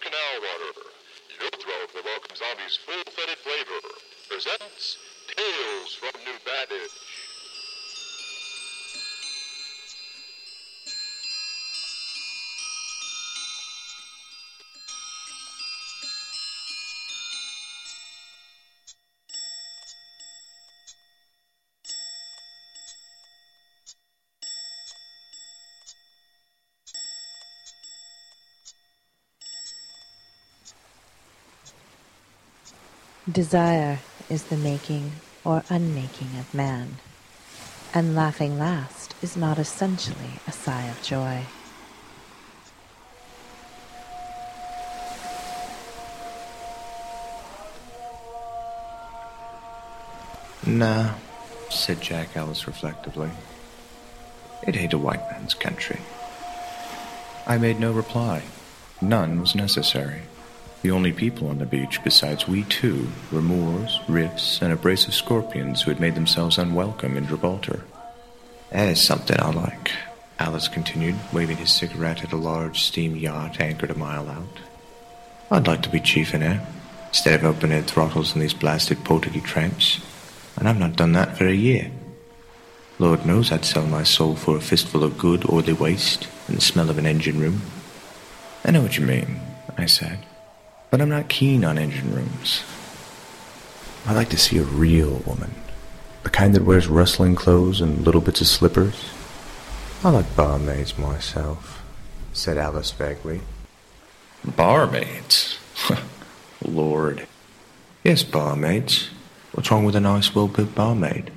canal water. Yothrop, the Welcome Zombies full-fetted flavor, presents Tales from New Babbage. Desire is the making or unmaking of man, and laughing last is not essentially a sigh of joy. Nah, said Jack Ellis reflectively. It ain't a white man's country. I made no reply. None was necessary. The only people on the beach besides we two were Moors, riffs, and a brace of scorpions who had made themselves unwelcome in Gibraltar. That is something I like, Ellis continued, waving his cigarette at a large steam yacht anchored a mile out. I'd like to be chief in it, instead of open-head throttles in these blasted Portuguese tramps, and I've not done that for a year. Lord knows I'd sell my soul for a fistful of good oily waste and the smell of an engine room. I know what you mean, I said, but I'm not keen on engine rooms. I like to see a real woman, the kind that wears rustling clothes and little bits of slippers. I like barmaids myself, said Ellis vaguely. Barmaids? Lord. Yes, barmaids. What's wrong with a nice, well-built barmaid?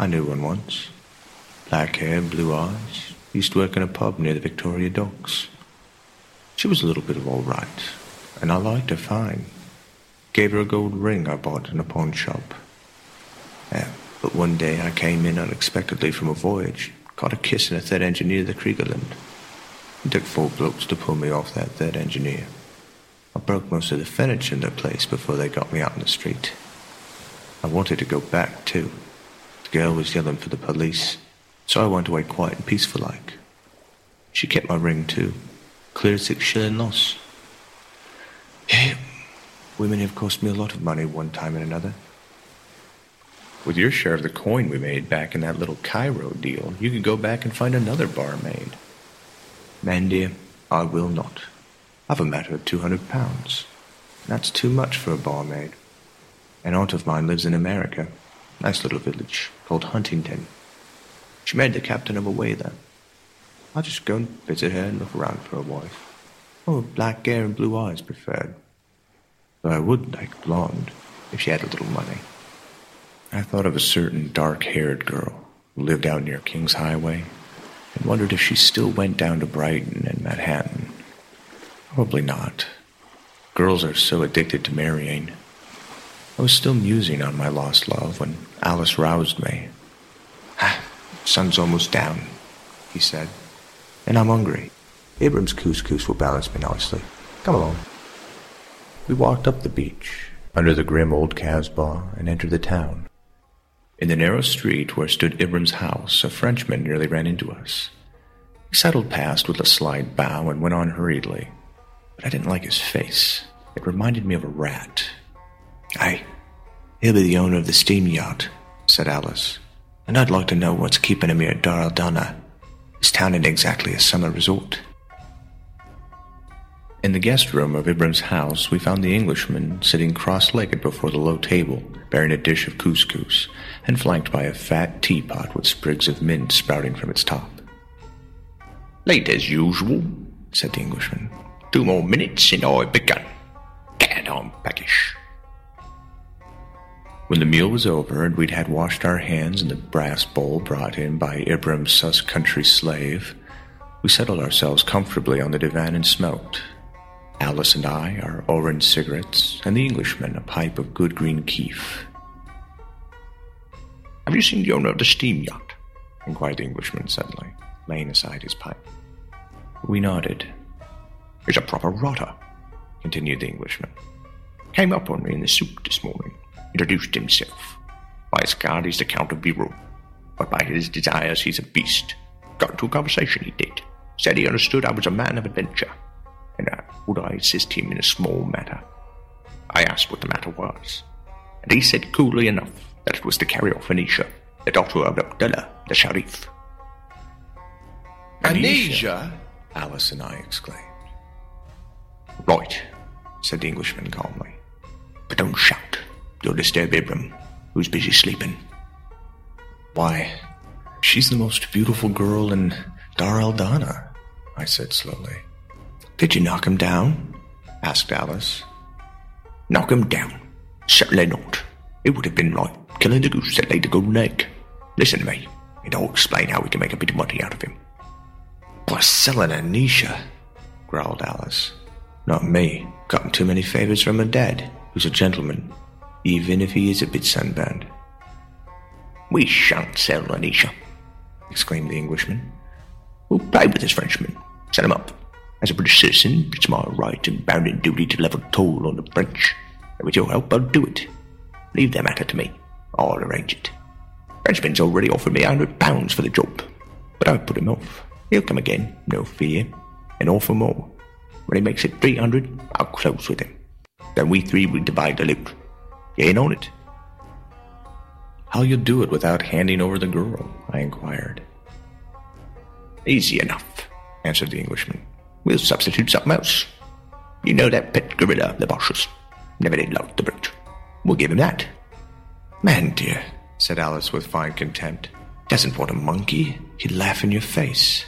I knew one once. Black hair, blue eyes. Used to work in a pub near the Victoria Docks. She was a little bit of all right, and I liked her fine. Gave her a gold ring I bought in a pawn shop. Yeah, but one day I came in unexpectedly from a voyage, caught a kiss in a third engineer of the Kriegerland. It took four blokes to pull me off that third engineer. I broke most of the furniture in their place before they got me out in the street. I wanted to go back, too. The girl was yelling for the police, so I went away quiet and peaceful like. She kept my ring, too. Clear six shilling loss. Women have cost me a lot of money one time and another. With your share of the coin we made back in that little Cairo deal, you could go back and find another barmaid. Man, dear, I will not. I've a matter of two hundred pounds. That's too much for a barmaid. An aunt of mine lives in America. Nice little village called Huntington. She married the captain of a whaler. I'll just go and visit her and look around for a wife. Oh, black hair and blue eyes preferred. Though I would like blonde if she had a little money. I thought of a certain dark-haired girl who lived out near King's Highway and wondered if she still went down to Brighton and Manhattan. Probably not. Girls are so addicted to marrying. I was still musing on my lost love when Ellis roused me. Ah, sun's almost down, he said, and I'm hungry. Ibram's couscous will balance me nicely. Come along. We walked up the beach, under the grim old Casbah, and entered the town. In the narrow street where stood Ibram's house, a Frenchman nearly ran into us. He sidled past with a slight bow and went on hurriedly, but I didn't like his face. It reminded me of a rat. Aye, he'll be the owner of the steam yacht, said Ellis, and I'd like to know what's keeping him here at Dar el Dana. This town ain't exactly a summer resort. In the guest room of Ibram's house, we found the Englishman sitting cross-legged before the low table, bearing a dish of couscous, and flanked by a fat teapot with sprigs of mint sprouting from its top. Late as usual, said the Englishman. Two more minutes and I begun. Get on, peckish. When the meal was over and we'd had washed our hands in the brass bowl brought in by Ibram's sus country slave, we settled ourselves comfortably on the divan and smoked. Ellis and I are orange cigarettes, and the Englishman a pipe of good green keef. Have you seen the owner of the steam yacht? inquired the Englishman suddenly, laying aside his pipe. We nodded. He's a proper rotter, continued the Englishman. Came up on me in the soup this morning, introduced himself. By his card, he's the Count of Biro, but by his desires, he's a beast. Got into a conversation, he did. Said he understood I was a man of adventure. And would I assist him in a small matter? I asked what the matter was, and he said coolly enough that it was to carry off Anisha, the daughter of Abdullah, the Sharif. Anisha? Ellis and I exclaimed. Right, said the Englishman calmly. But don't shout. You'll disturb Ibram, who's busy sleeping. Why, she's the most beautiful girl in Dar el Dana, I said slowly. Did you knock him down? asked Ellis. Knock him down? Certainly not. It would have been like killing the goose that laid the golden egg. Listen to me, and I'll explain how we can make a bit of money out of him. By selling Anisha, growled Ellis. Not me. Gotten too many favors from her dad, who's a gentleman, even if he is a bit sunburned. We shan't sell Anisha, exclaimed the Englishman. We'll play with this Frenchman. Set him up. As a British citizen, it's my right and bounden duty to level toll on the French. And with your help, I'll do it. Leave that matter to me. I'll arrange it. Frenchman's already offered me a hundred pounds for the job, but I've put him off. He'll come again, no fear, and offer more. When he makes it three hundred, I'll close with him. Then we three will divide the loot. You ain't on it? How'll you do it without handing over the girl? I inquired. Easy enough, answered the Englishman. We'll substitute something else. You know that pet gorilla, the Basha's. Never did love the brute. We'll give him that. Man, dear, said Ellis with fine contempt. Doesn't want a monkey. He'd laugh in your face.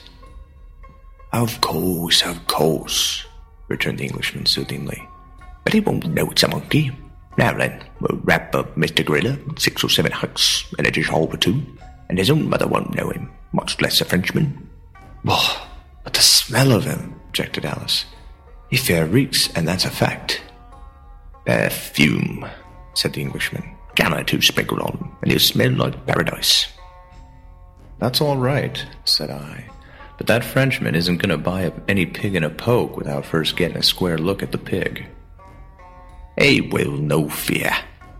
Of course, of course, returned the Englishman soothingly. But he won't know it's a monkey. Now then, we'll wrap up Mr. Gorilla in six or seven hucks and a dish hall or two, and his own mother won't know him, much less a Frenchman. Well, but the smell of him, objected Ellis. He fair reeks, and that's a fact. Perfume, said the Englishman. Gallon two sprinkled on and he'll smell like paradise. That's all right, said I. But that Frenchman isn't going to buy any pig in a poke without first getting a square look at the pig. He will, no fear,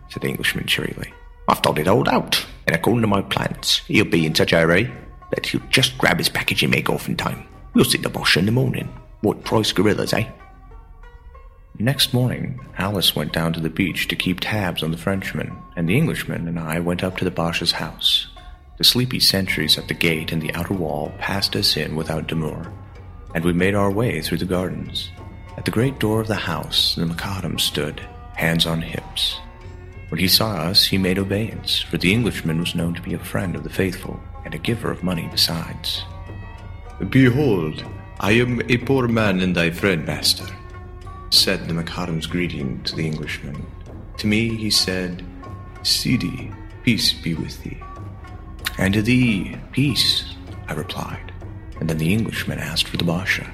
said the Englishman cheerily. I've thought it all out, and according to my plans, he'll be in such a hurry that he'll just grab his package and make off in time. We'll see the boss in the morning. What price gorillas, eh? Next morning, Ellis went down to the beach to keep tabs on the Frenchman, and the Englishman and I went up to the Basha's house. The sleepy sentries at the gate and the outer wall passed us in without demur, and we made our way through the gardens. At the great door of the house, the macadam stood, hands on hips. When he saw us, he made obeisance, for the Englishman was known to be a friend of the faithful, and a giver of money besides. Behold, I am a poor man and thy friend, master, said the macadam's greeting to the Englishman. To me he said, Sidi, peace be with thee. And to thee, peace, I replied. And then the Englishman asked for the Basha.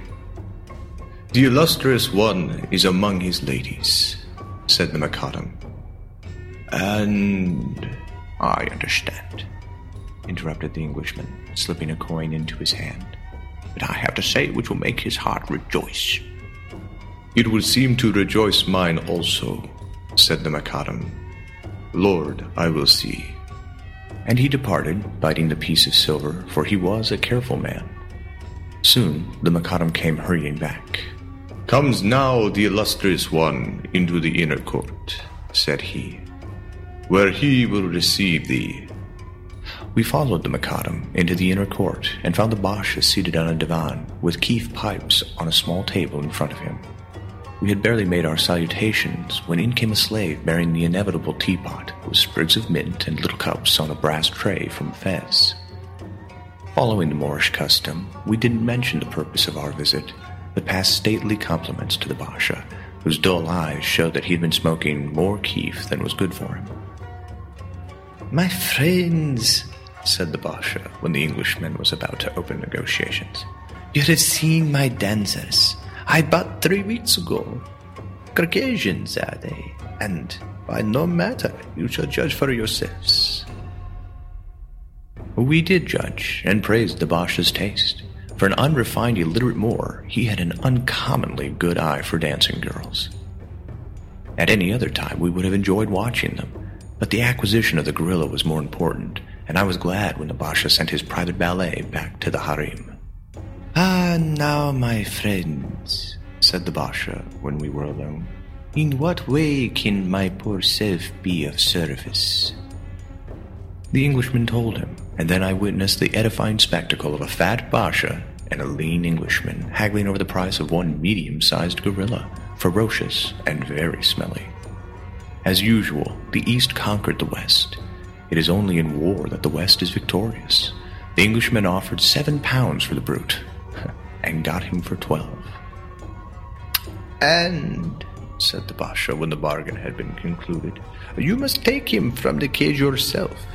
The illustrious one is among his ladies, said the Macadam. And I understand, interrupted the Englishman, slipping a coin into his hand. But I to say which will make his heart rejoice. It will seem to rejoice mine also, said the Macadam. Lord, I will see. And he departed, biting the piece of silver, for he was a careful man. Soon the Macadam came hurrying back. Comes now the illustrious one into the inner court, said he, where he will receive thee. We followed the Macadam into the inner court and found the Basha seated on a divan with keef pipes on a small table in front of him. We had barely made our salutations when in came a slave bearing the inevitable teapot with sprigs of mint and little cups on a brass tray from Fez. Following the Moorish custom, we didn't mention the purpose of our visit, but passed stately compliments to the Basha, whose dull eyes showed that he had been smoking more keef than was good for him. My friends, said the Basha when the Englishman was about to open negotiations, you have seen my dancers. I bought three weeks ago. Caucasians are they, and by no matter, you shall judge for yourselves. We did judge and praised the Basha's taste. For an unrefined, illiterate Moor, he had an uncommonly good eye for dancing girls. At any other time, we would have enjoyed watching them, but the acquisition of the gorilla was more important, and I was glad when the Basha sent his private ballet back to the harem. Ah, now, my friends, said the Basha when we were alone. In what way can my poor self be of service? The Englishman told him, and then I witnessed the edifying spectacle of a fat Basha and a lean Englishman haggling over the price of one medium sized gorilla, ferocious and very smelly. As usual, the East conquered the West. It is only in war that the West is victorious. The Englishman offered seven pounds for the brute, and got him for twelve. And, said the Basha when the bargain had been concluded, you must take him from the cage yourself.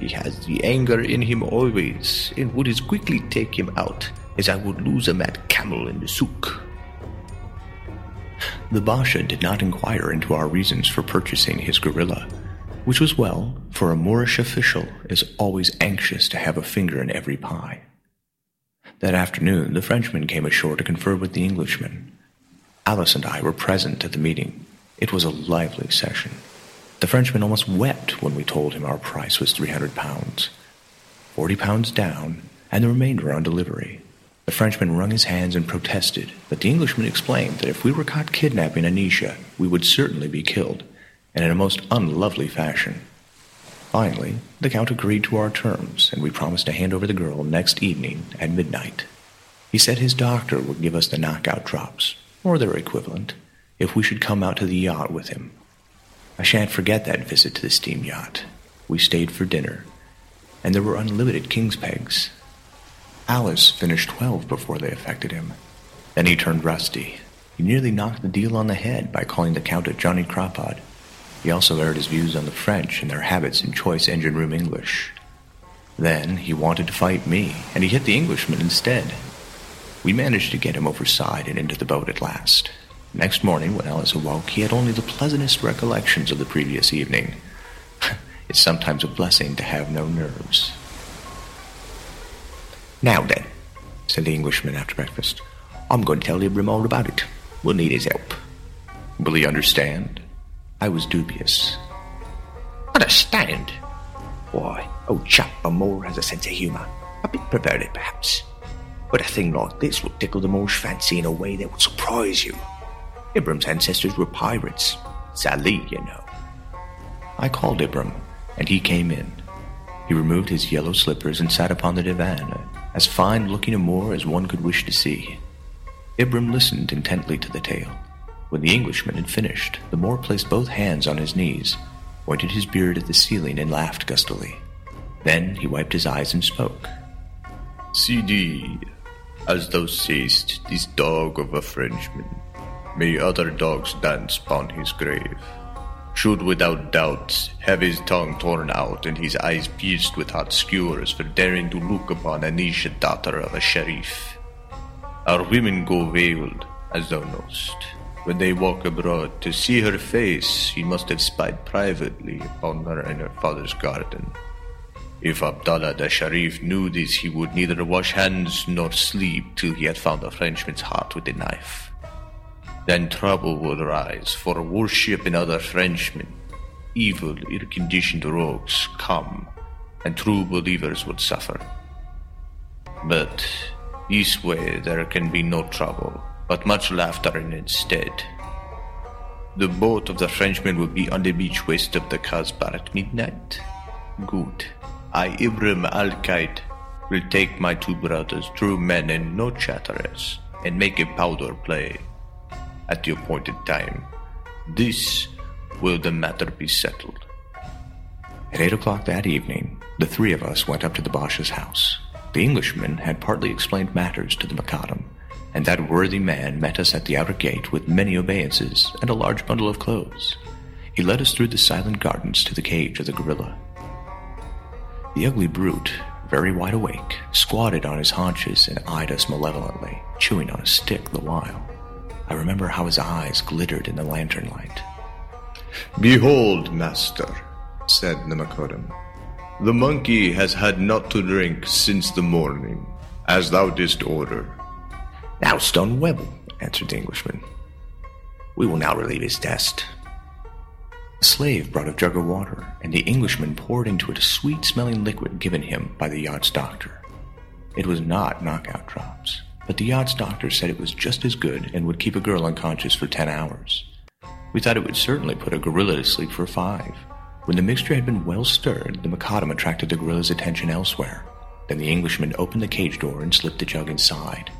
He has the anger in him always, and would as quickly take him out as I would lose a mad camel in the souk. The Basha did not inquire into our reasons for purchasing his gorilla, which was well, for a Moorish official is always anxious to have a finger in every pie. That afternoon, the Frenchman came ashore to confer with the Englishman. Ellis and I were present at the meeting. It was a lively session. The Frenchman almost wept when we told him our price was 300 pounds. 40 pounds down, and the remainder on delivery. The Frenchman wrung his hands and protested, but the Englishman explained that if we were caught kidnapping Anisha, we would certainly be killed, and in a most unlovely fashion. Finally, the Count agreed to our terms, and we promised to hand over the girl next evening at midnight. He said his doctor would give us the knockout drops, or their equivalent, if we should come out to the yacht with him. I shan't forget that visit to the steam yacht. We stayed for dinner, and there were unlimited king's pegs. Ellis finished twelve before they affected him. Then he turned rusty. He nearly knocked the deal on the head by calling the Count a Johnny Crapaud. He also aired his views on the French and their habits in choice engine room English. Then he wanted to fight me, and he hit the Englishman instead. We managed to get him overside and into the boat at last. Next morning, when Ellis awoke, he had only the pleasantest recollections of the previous evening. it's sometimes a blessing to have no nerves. Now then, said the Englishman after breakfast, I'm going to tell Ibram all about it. We'll need his help. Will he understand? I was dubious. Understand? Why, old chap Moore has a sense of humour. A bit perverted, perhaps. But a thing like this will tickle the Moor's fancy in a way that would surprise you. Ibram's ancestors were pirates. Salih, you know. I called Ibram, and he came in. He removed his yellow slippers and sat upon the divan, as fine looking a Moor as one could wish to see. Ibram listened intently to the tale. When the Englishman had finished, the Moor placed both hands on his knees, pointed his beard at the ceiling, and laughed gustily. Then he wiped his eyes and spoke. Sidi, as thou sayest, this dog of a Frenchman May other dogs dance upon his grave. Should without doubt have his tongue torn out and his eyes pierced with hot skewers for daring to look upon Anisha, daughter of a Sharif. Our women go veiled, as thou knowest. When they walk abroad, to see her face, he must have spied privately upon her in her father's garden. If Abdallah the Sharif knew this, he would neither wash hands nor sleep till he had found the Frenchman's heart with a knife. Then trouble would arise, for worship in other Frenchmen. Evil, ill-conditioned rogues come, and true believers would suffer. But this way there can be no trouble, but much laughter instead. The boat of the Frenchmen will be on the beach west of the Kasbah at midnight. Good. I, Ibram al-Qaid, will take my two brothers, true men and no chatterers, and make a powder play at the appointed time. This will the matter be settled. At eight o'clock that evening, the three of us went up to the Basha's house. The Englishman had partly explained matters to the Macadam, and that worthy man met us at the outer gate with many obeisances and a large bundle of clothes. He led us through the silent gardens to the cage of the gorilla. The ugly brute, very wide awake, squatted on his haunches and eyed us malevolently, chewing on a stick the while. I remember how his eyes glittered in the lantern light. Behold, master, said the Macodam. The monkey has had naught to drink since the morning, as thou didst order. Now, Stone Webble, answered the Englishman. We will now relieve his thirst. A slave brought a jug of water, and the Englishman poured into it a sweet smelling liquid given him by the yacht's doctor. It was not knockout drops. but the yacht's doctor said it was just as good and would keep a girl unconscious for 10 hours. We thought it would certainly put a gorilla to sleep for five. When the mixture had been well stirred, the macadam attracted the gorilla's attention elsewhere. Then the Englishman opened the cage door and slipped the jug inside.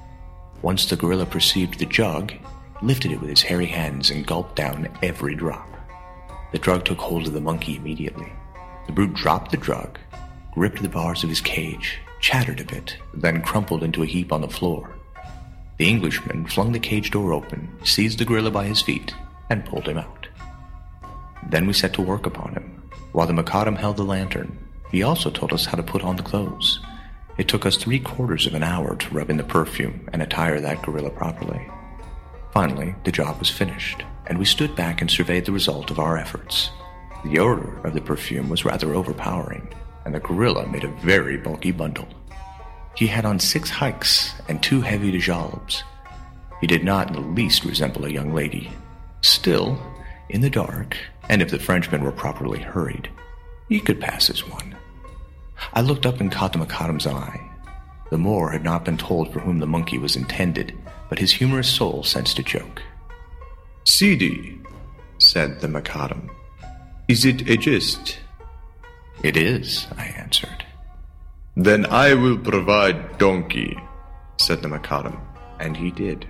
Once the gorilla perceived the jug, lifted it with his hairy hands and gulped down every drop. The drug took hold of the monkey immediately. The brute dropped the drug, gripped the bars of his cage, chattered a bit, then crumpled into a heap on the floor. The Englishman flung the cage door open, seized the gorilla by his feet, and pulled him out. Then we set to work upon him. While the macadam held the lantern, he also told us how to put on the clothes. It took us three quarters of an hour to rub in the perfume and attire that gorilla properly. Finally, the job was finished, and we stood back and surveyed the result of our efforts. The odor of the perfume was rather overpowering, and the gorilla made a very bulky bundle. He had on six hikes and two heavy djellabs. He did not in the least resemble a young lady. Still, in the dark, and if the Frenchman were properly hurried, he could pass as one. I looked up and caught the macadam's eye. The Moor had not been told for whom the monkey was intended, but his humorous soul sensed a joke. Sidi, said the macadam, is it a jest? It is, I answered. Then I will provide donkey, said the macadam, and he did.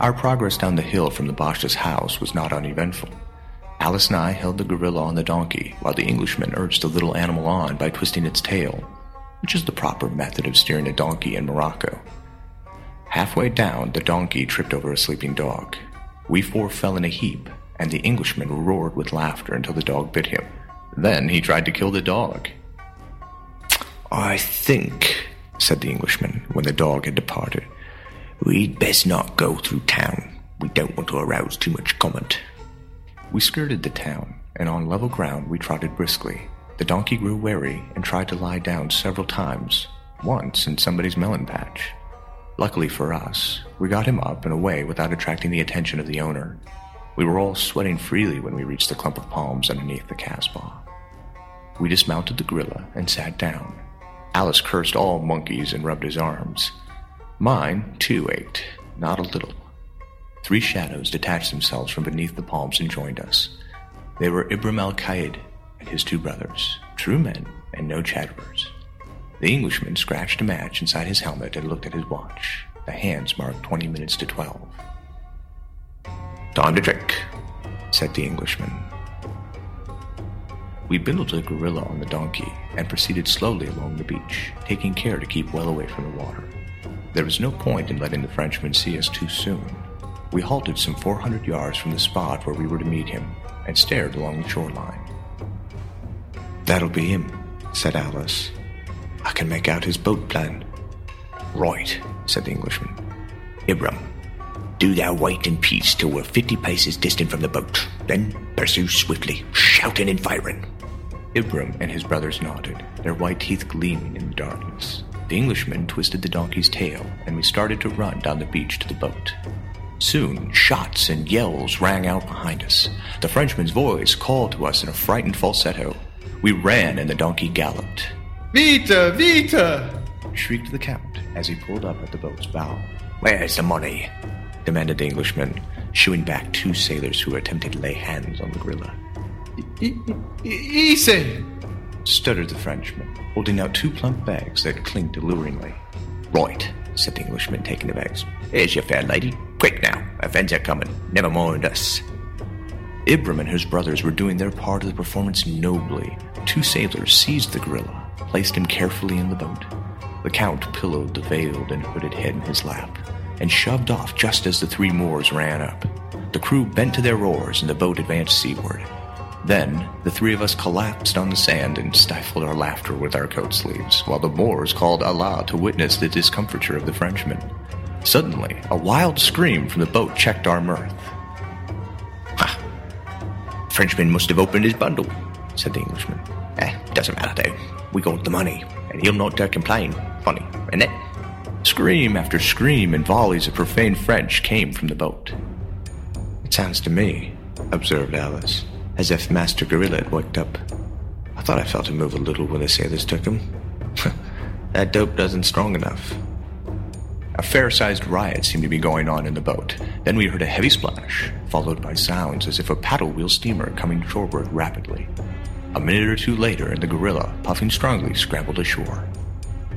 Our progress down the hill from the Basha's house was not uneventful. Ellis and I held the gorilla on the donkey, while the Englishman urged the little animal on by twisting its tail, which is the proper method of steering a donkey in Morocco. Halfway down, the donkey tripped over a sleeping dog. We four fell in a heap, and the Englishman roared with laughter until the dog bit him. Then he tried to kill the dog. I think, said the Englishman when the dog had departed, we'd best not go through town. We don't want to arouse too much comment. We skirted the town, and on level ground we trotted briskly. The donkey grew wary and tried to lie down several times, once in somebody's melon patch. Luckily for us, we got him up and away without attracting the attention of the owner. We were all sweating freely when we reached the clump of palms underneath the Casbah. We dismounted the gorilla and sat down. Ellis cursed all monkeys and rubbed his arms. Mine, too, ached, not a little. Three shadows detached themselves from beneath the palms and joined us. They were Ibrahim al Qaid and his two brothers, true men and no chatterers. The Englishman scratched a match inside his helmet and looked at his watch. The hands marked 20 minutes to 12. Time to drink, said the Englishman. We bindled the gorilla on the donkey and proceeded slowly along the beach, taking care to keep well away from the water. There was no point in letting the Frenchman see us too soon, we halted some 400 yards from the spot where we were to meet him and stared along the shoreline. That'll be him, said Ellis. I can make out his boat plan. Right, said the Englishman. Ibram, do thou wait in peace till we're fifty paces distant from the boat. Then pursue swiftly, shouting and firing. Ibram and his brothers nodded, their white teeth gleaming in the darkness. The Englishman twisted the donkey's tail, and we started to run down the beach to the boat. Soon, shots and yells rang out behind us. The Frenchman's voice called to us in a frightened falsetto. We ran and the donkey galloped. Vita, Vita! shrieked the Count as he pulled up at the boat's bow. Where's the money? demanded the Englishman, shooing back two sailors who were attempting to lay hands on the gorilla. Easy! stuttered the Frenchman, holding out two plump bags that clinked alluringly. Right, said the Englishman, taking the bags. Here's your fair lady. Quick now, events are coming. Never mind us. Ibram and his brothers were doing their part of the performance nobly. Two sailors seized the gorilla, placed him carefully in the boat. The Count pillowed the veiled and hooded head in his lap, and shoved off just as the three Moors ran up. The crew bent to their oars and the boat advanced seaward. Then, the three of us collapsed on the sand and stifled our laughter with our coat sleeves, while the Moors called Allah to witness the discomfiture of the Frenchman. Suddenly, a wild scream from the boat checked our mirth. Ha! Frenchman must have opened his bundle, said the Englishman. Eh, doesn't matter though. We got the money, and he'll not dare complain. Funny, isn't it? Scream after scream and volleys of profane French came from the boat. It sounds to me, observed Ellis, as if Master Gorilla had waked up. I thought I felt him move a little when the sailors took him. that dope doesn't strong enough. A fair sized riot seemed to be going on in the boat. Then we heard a heavy splash, followed by sounds as if a paddle wheel steamer coming shoreward rapidly. A minute or two later, and the gorilla, puffing strongly, scrambled ashore.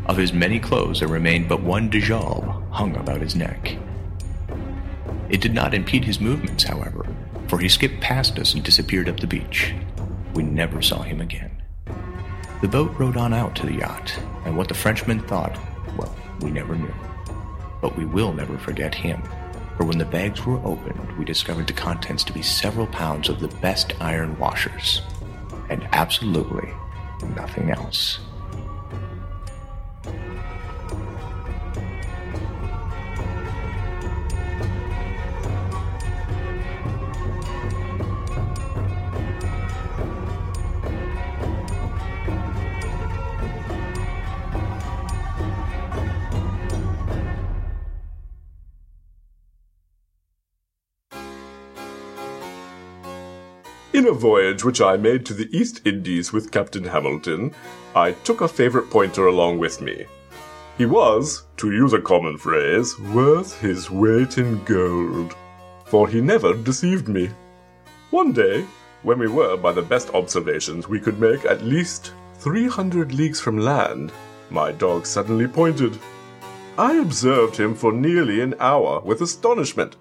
Of his many clothes, there remained but one djal hung about his neck. It did not impede his movements, however, for he skipped past us and disappeared up the beach. We never saw him again. The boat rowed on out to the yacht, and what the Frenchman thought, well, we never knew. But we will never forget him, for when the bags were opened, we discovered the contents to be several pounds of the best iron washers, and absolutely nothing else. A voyage which I made to the East Indies with Captain Hamilton, I took a favorite pointer along with me. He was, to use a common phrase, worth his weight in gold, for he never deceived me. One day, when we were, by the best observations we could make, at least 300 leagues from land, my dog suddenly pointed. I observed him for nearly an hour with astonishment,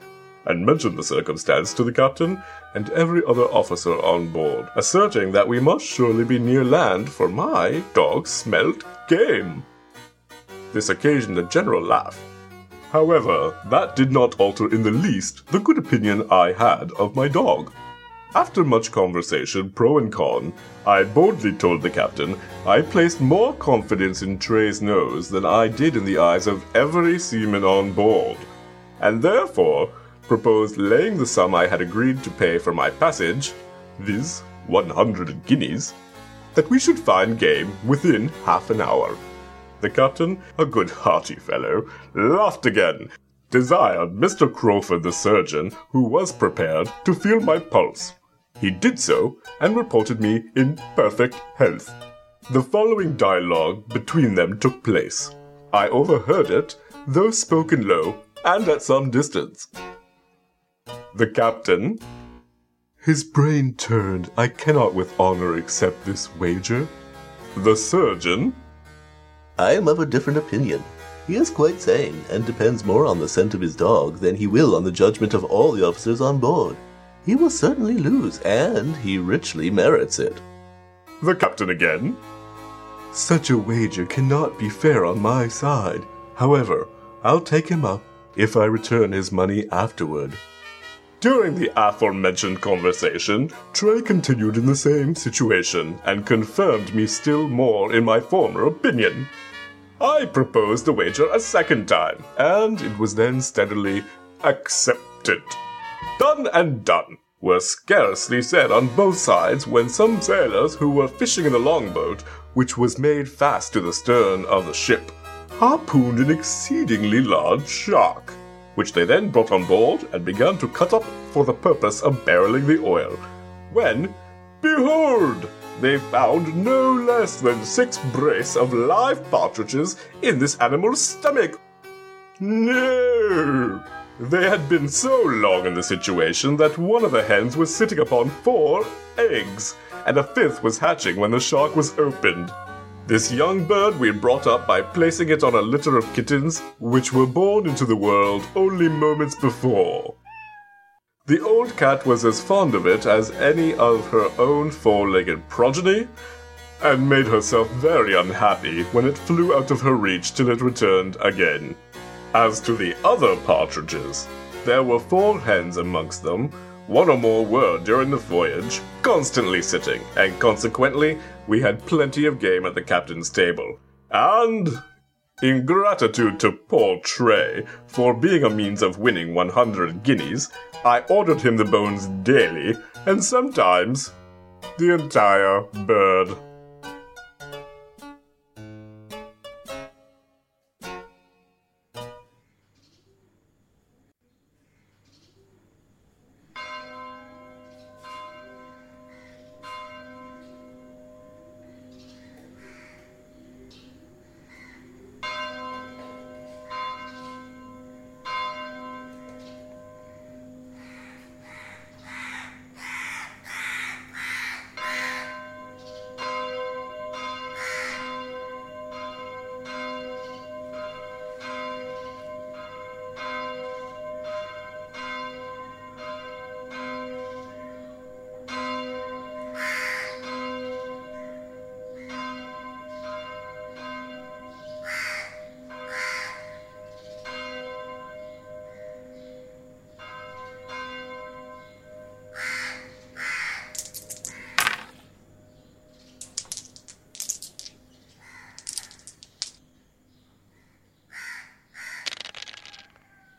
and mentioned the circumstance to the captain and every other officer on board, asserting that we must surely be near land, for my dog smelt game. This occasioned a general laugh. However, that did not alter in the least the good opinion I had of my dog. After much conversation, pro and con, I boldly told the captain I placed more confidence in Tray's nose than I did in the eyes of every seaman on board, and therefore proposed laying the sum I had agreed to pay for my passage, viz., 100 guineas, that we should find game within half an hour. The captain, a good hearty fellow, laughed again, desired Mr. Crawford the surgeon, who was prepared, to feel my pulse. He did so, and reported me in perfect health. The following dialogue between them took place. I overheard it, though spoken low and at some distance. The captain. His brain turned. I cannot with honor accept this wager. The surgeon. I am of a different opinion. He is quite sane, and depends more on the scent of his dog than he will on the judgment of all the officers on board. He will certainly lose, and he richly merits it. The captain again. Such a wager cannot be fair on my side. However, I'll take him up if I return his money afterward. During the aforementioned conversation, Tray continued in the same situation and confirmed me still more in my former opinion. I proposed the wager a second time, and it was then steadily accepted. Done and done were scarcely said on both sides when some sailors who were fishing in the longboat, which was made fast to the stern of the ship, harpooned an exceedingly large shark which they then brought on board and began to cut up for the purpose of barreling the oil. When, behold, they found no less than six brace of live partridges in this animal's stomach. No! They had been so long in the situation that one of the hens was sitting upon four eggs, and a fifth was hatching when the shark was opened. This young bird we brought up by placing it on a litter of kittens, which were born into the world only moments before. The old cat was as fond of it as any of her own four legged progeny, and made herself very unhappy when it flew out of her reach till it returned again. As to the other partridges, there were four hens amongst them, one or more were during the voyage, constantly sitting, and consequently we had plenty of game at the captain's table. And in gratitude to poor Tray for being a means of winning 100 guineas, I ordered him the bones daily, and sometimes the entire bird.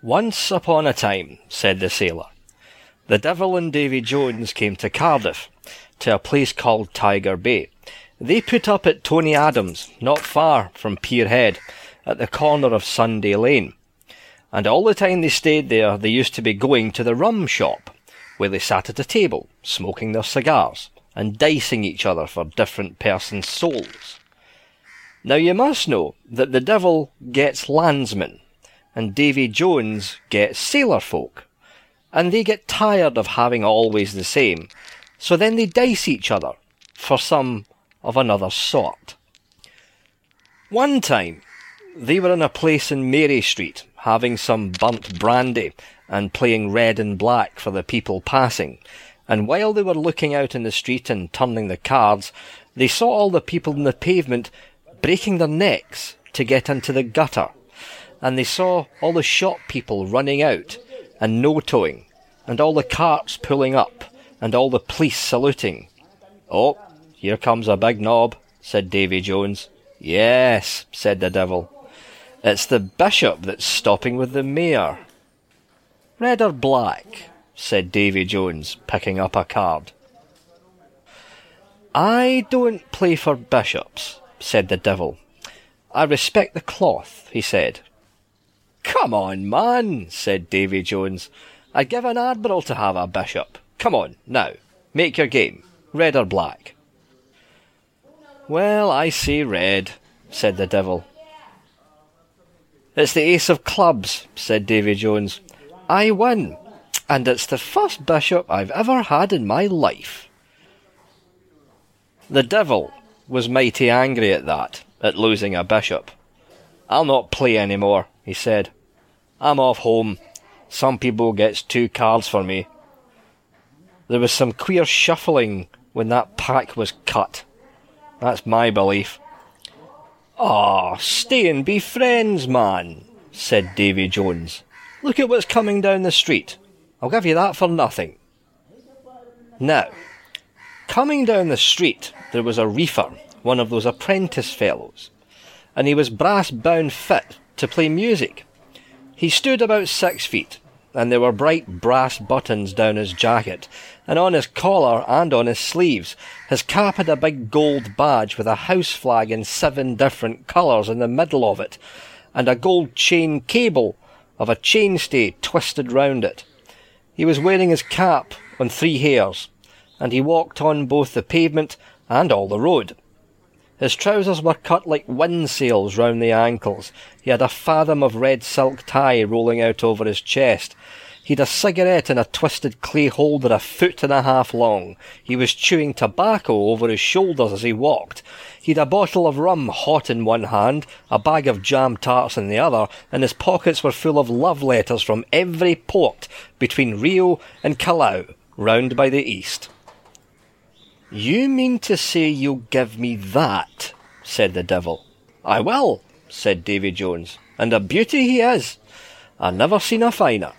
Once upon a time, said the sailor, the devil and Davy Jones came to Cardiff, to a place called Tiger Bay. They put up at Tony Adams, not far from Pier Head, at the corner of Sunday Lane. And all the time they stayed there, they used to be going to the rum shop, where they sat at a table, smoking their cigars, and dicing each other for different persons' souls. Now you must know that the devil gets landsmen, and Davy Jones gets sailor folk, and they get tired of having always the same, so then they dice each other for some of another sort. One time, they were in a place in Mary Street, having some burnt brandy and playing red and black for the people passing, and while they were looking out in the street and turning the cards, they saw all the people in the pavement breaking their necks to get into the gutter and they saw all the shop people running out and no towing, and all the carts pulling up, and all the police saluting. Oh, here comes a big knob, said Davy Jones. Yes, said the devil. It's the bishop that's stopping with the mayor. Red or black? said Davy Jones, picking up a card. I don't play for bishops, said the devil. I respect the cloth, he said, Come on, man, said Davy Jones. I'd give an admiral to have a bishop. Come on, now, make your game. Red or black? Well, I say red, said the devil. It's the ace of clubs, said Davy Jones. I win, and it's the first bishop I've ever had in my life. The devil was mighty angry at that, at losing a bishop. I'll not play any more, he said. I'm off home. Some people gets two cards for me. There was some queer shuffling when that pack was cut. That's my belief. Ah, stay and be friends, man, said Davy Jones. Look at what's coming down the street. I'll give you that for nothing. Now, coming down the street, there was a reefer, one of those apprentice fellows, and he was brass bound fit to play music. He stood about six feet, and there were bright brass buttons down his jacket, and on his collar and on his sleeves. His cap had a big gold badge with a house flag in seven different colours in the middle of it, and a gold chain cable of a chainstay twisted round it. He was wearing his cap on three hairs, and he walked on both the pavement and all the road. His trousers were cut like windsails round the ankles. He had a fathom of red silk tie rolling out over his chest. He'd a cigarette in a twisted clay holder a foot and a half long. He was chewing tobacco over his shoulders as he walked. He'd a bottle of rum hot in one hand, a bag of jam tarts in the other, and his pockets were full of love letters from every port between Rio and Callao, round by the east. You mean to say you'll give me that? said the devil. I will, said Davy Jones, and a beauty he is. I never seen a finer.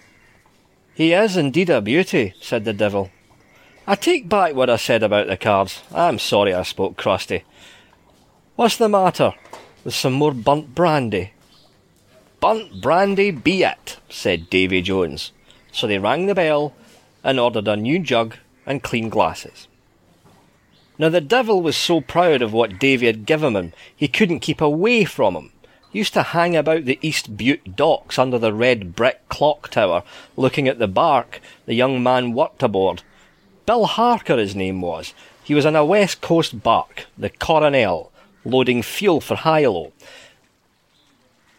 He is indeed a beauty, said the devil. I take back what I said about the cards. I'm sorry I spoke crusty. What's the matter? With some more burnt brandy? Burnt brandy be it, said Davy Jones. So they rang the bell and ordered a new jug and clean glasses. Now the devil was so proud of what Davy had given him, he couldn't keep away from him. He used to hang about the East Bute docks under the red brick clock tower, looking at the bark the young man worked aboard. Bill Harker his name was. He was on a west coast bark, the Coronel, loading fuel for Hilo.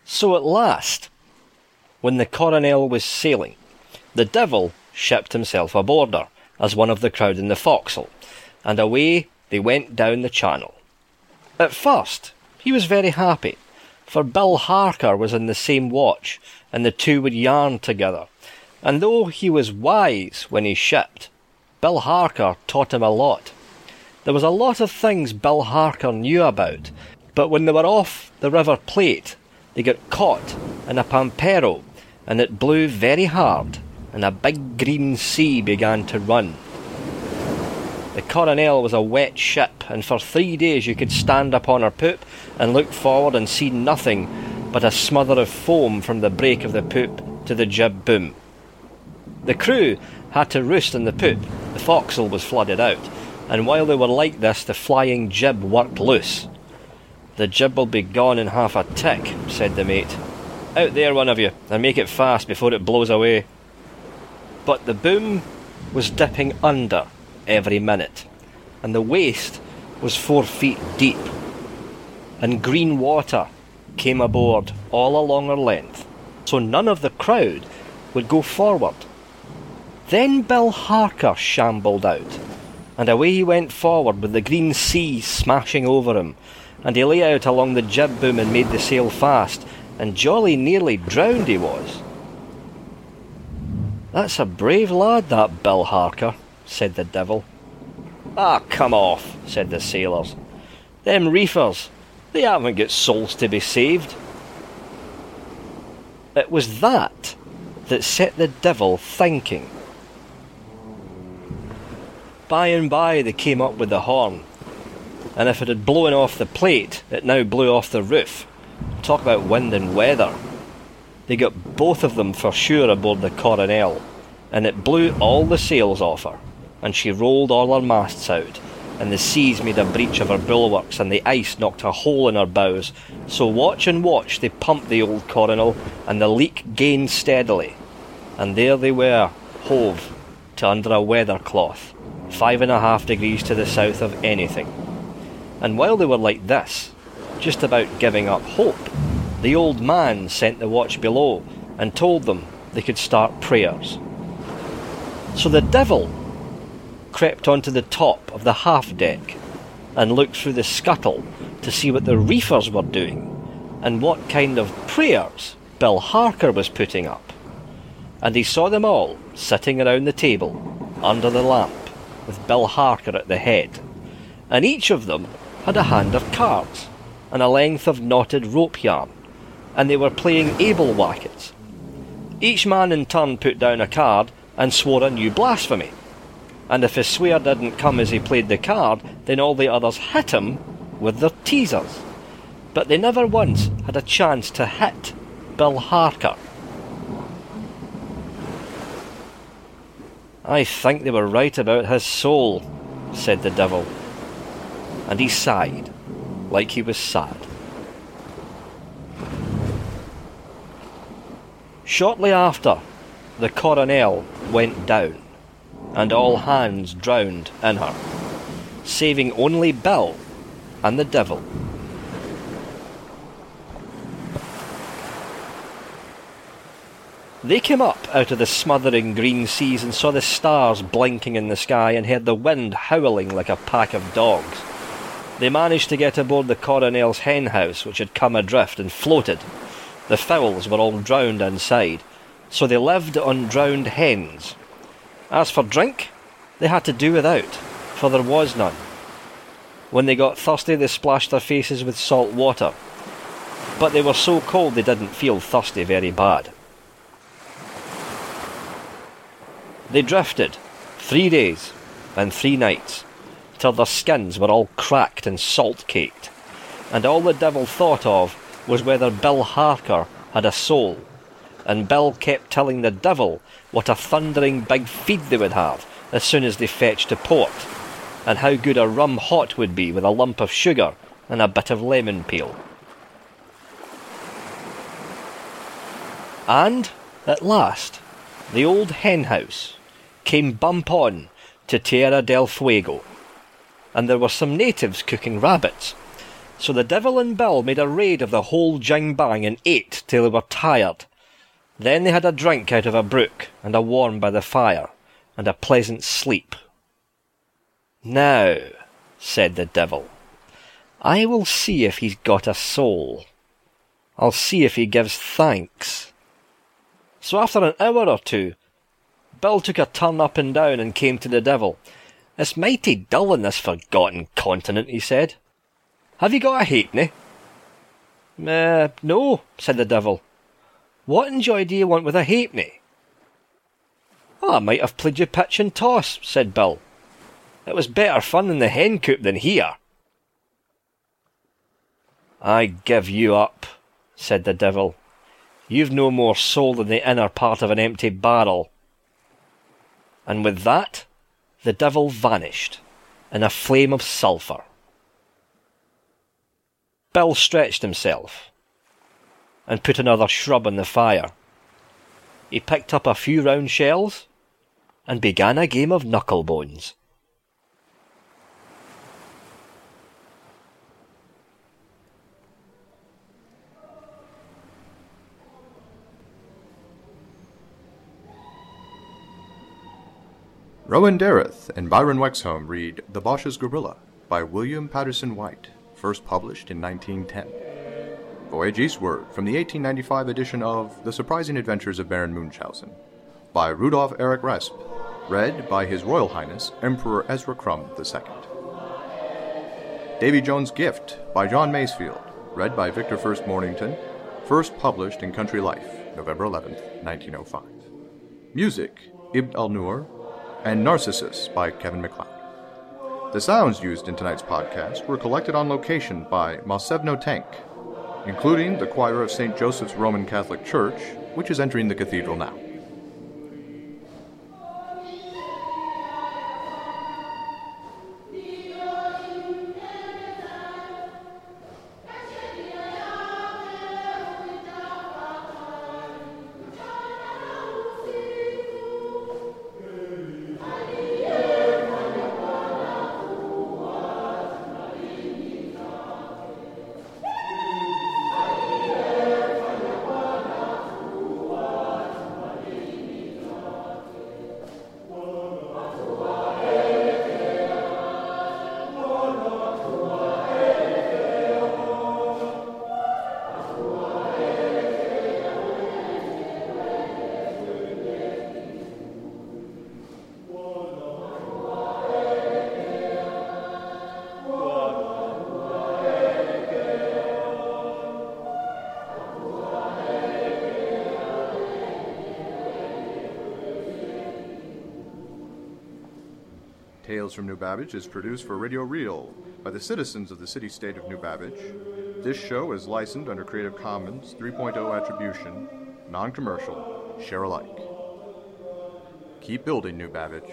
So at last, when the Coronel was sailing, the devil shipped himself aboard her as one of the crowd in the forecastle and away they went down the channel. At first, he was very happy, for Bill Harker was in the same watch, and the two would yarn together. And though he was wise when he shipped, Bill Harker taught him a lot. There was a lot of things Bill Harker knew about, but when they were off the River Plate, they got caught in a pampero, and it blew very hard, and a big green sea began to run. The Coronel was a wet ship, and for three days you could stand upon her poop and look forward and see nothing but a smother of foam from the break of the poop to the jib boom. The crew had to roost in the poop, the forecastle was flooded out, and while they were like this, the flying jib worked loose. The jib will be gone in half a tick, said the mate. Out there, one of you, and make it fast before it blows away. But the boom was dipping under every minute, and the waist was four feet deep, and green water came aboard all along her length, so none of the crowd would go forward. Then Bill Harker shambled out, and away he went forward with the green sea smashing over him, and he lay out along the jib boom and made the sail fast, and jolly nearly drowned he was. That's a brave lad, that Bill Harker, said the devil. Ah, come off, said the sailors. Them reefers, they haven't got souls to be saved. It was that that set the devil thinking. By and by they came up with the horn, and if it had blown off the plate, it now blew off the roof. Talk about wind and weather. They got both of them for sure aboard the Coronel, and it blew all the sails off her, and she rolled all her masts out, and the seas made a breach of her bulwarks, and the ice knocked a hole in her bows. So watch and watch they pumped the old Coronel, and the leak gained steadily. And there they were, hove to under a weather cloth, five and a half degrees to the south of anything. And while they were like this, just about giving up hope, the old man sent the watch below and told them they could start prayers. So the devil crept onto the top of the half deck and looked through the scuttle to see what the reefers were doing and what kind of prayers Bill Harker was putting up. And he saw them all sitting around the table under the lamp with Bill Harker at the head, and each of them had a hand of cards and a length of knotted rope yarn, and they were playing Able-Whackets. Each man in turn put down a card and swore a new blasphemy. And if his swear didn't come as he played the card, then all the others hit him with their teasers. But they never once had a chance to hit Bill Harker. I think they were right about his soul, said the devil. And he sighed like he was sad. Shortly after, the Coronel went down, and all hands drowned in her, saving only Bill and the devil. They came up out of the smothering green seas and saw the stars blinking in the sky and heard the wind howling like a pack of dogs. They managed to get aboard the Coronel's hen house, which had come adrift and floated. The fowls were all drowned inside, so they lived on drowned hens. As for drink, they had to do without, for there was none. When they got thirsty, they splashed their faces with salt water, but they were so cold they didn't feel thirsty very bad. They drifted three days and three nights till their skins were all cracked and salt caked, and all the devil thought of was whether Bill Harker had a soul, and Bill kept telling the devil what a thundering big feed they would have as soon as they fetched to port, and how good a rum hot would be with a lump of sugar and a bit of lemon peel. And, at last, the old hen house came bump on to Tierra del Fuego, and there were some natives cooking rabbits. So the devil and Bill made a raid of the whole jing bang and ate till they were tired. Then they had a drink out of a brook and a warm by the fire, and a pleasant sleep. Now, said the devil, I will see if he's got a soul. I'll see if he gives thanks. So after an hour or two, Bill took a turn up and down and came to the devil. It's mighty dull in this forgotten continent, he said. Have you got a halfpenny? Uh, no, said the devil. What in joy do you want with a halfpenny? Oh, I might have played you pitch and toss, said Bill. It was better fun in the hen coop than here. I give you up, said the devil. You've no more soul than the inner part of an empty barrel. And with that, the devil vanished in a flame of sulphur. Bill stretched himself and put another shrub on the fire. He picked up a few round shells and began a game of knucklebones. Rowan Derryth and Byron Wexhome read The Basha's Gorilla by William Patterson White, first published in 1910. Voyage Eastward from the 1895 edition of The Surprising Adventures of Baron Munchausen by Rudolph Erich Raspe, read by His Royal Highness Emperor Ezra Crumb II. Davey Jones' Gift by John Masefield, read by Victor First Mornington, first published in Country Life, November 11, 1905. Music, Ibn Al-Noor, and Narcissus by Kevin MacLeod. The sounds used in tonight's podcast were collected on location by Masevno Tank, including the choir of St. Joseph's Roman Catholic Church, which is entering the cathedral now. Tales from New Babbage is produced for Radio Riel by the citizens of the city state of New Babbage. This show is licensed under Creative Commons 3.0 attribution, non commercial, share alike. Keep building, New Babbage.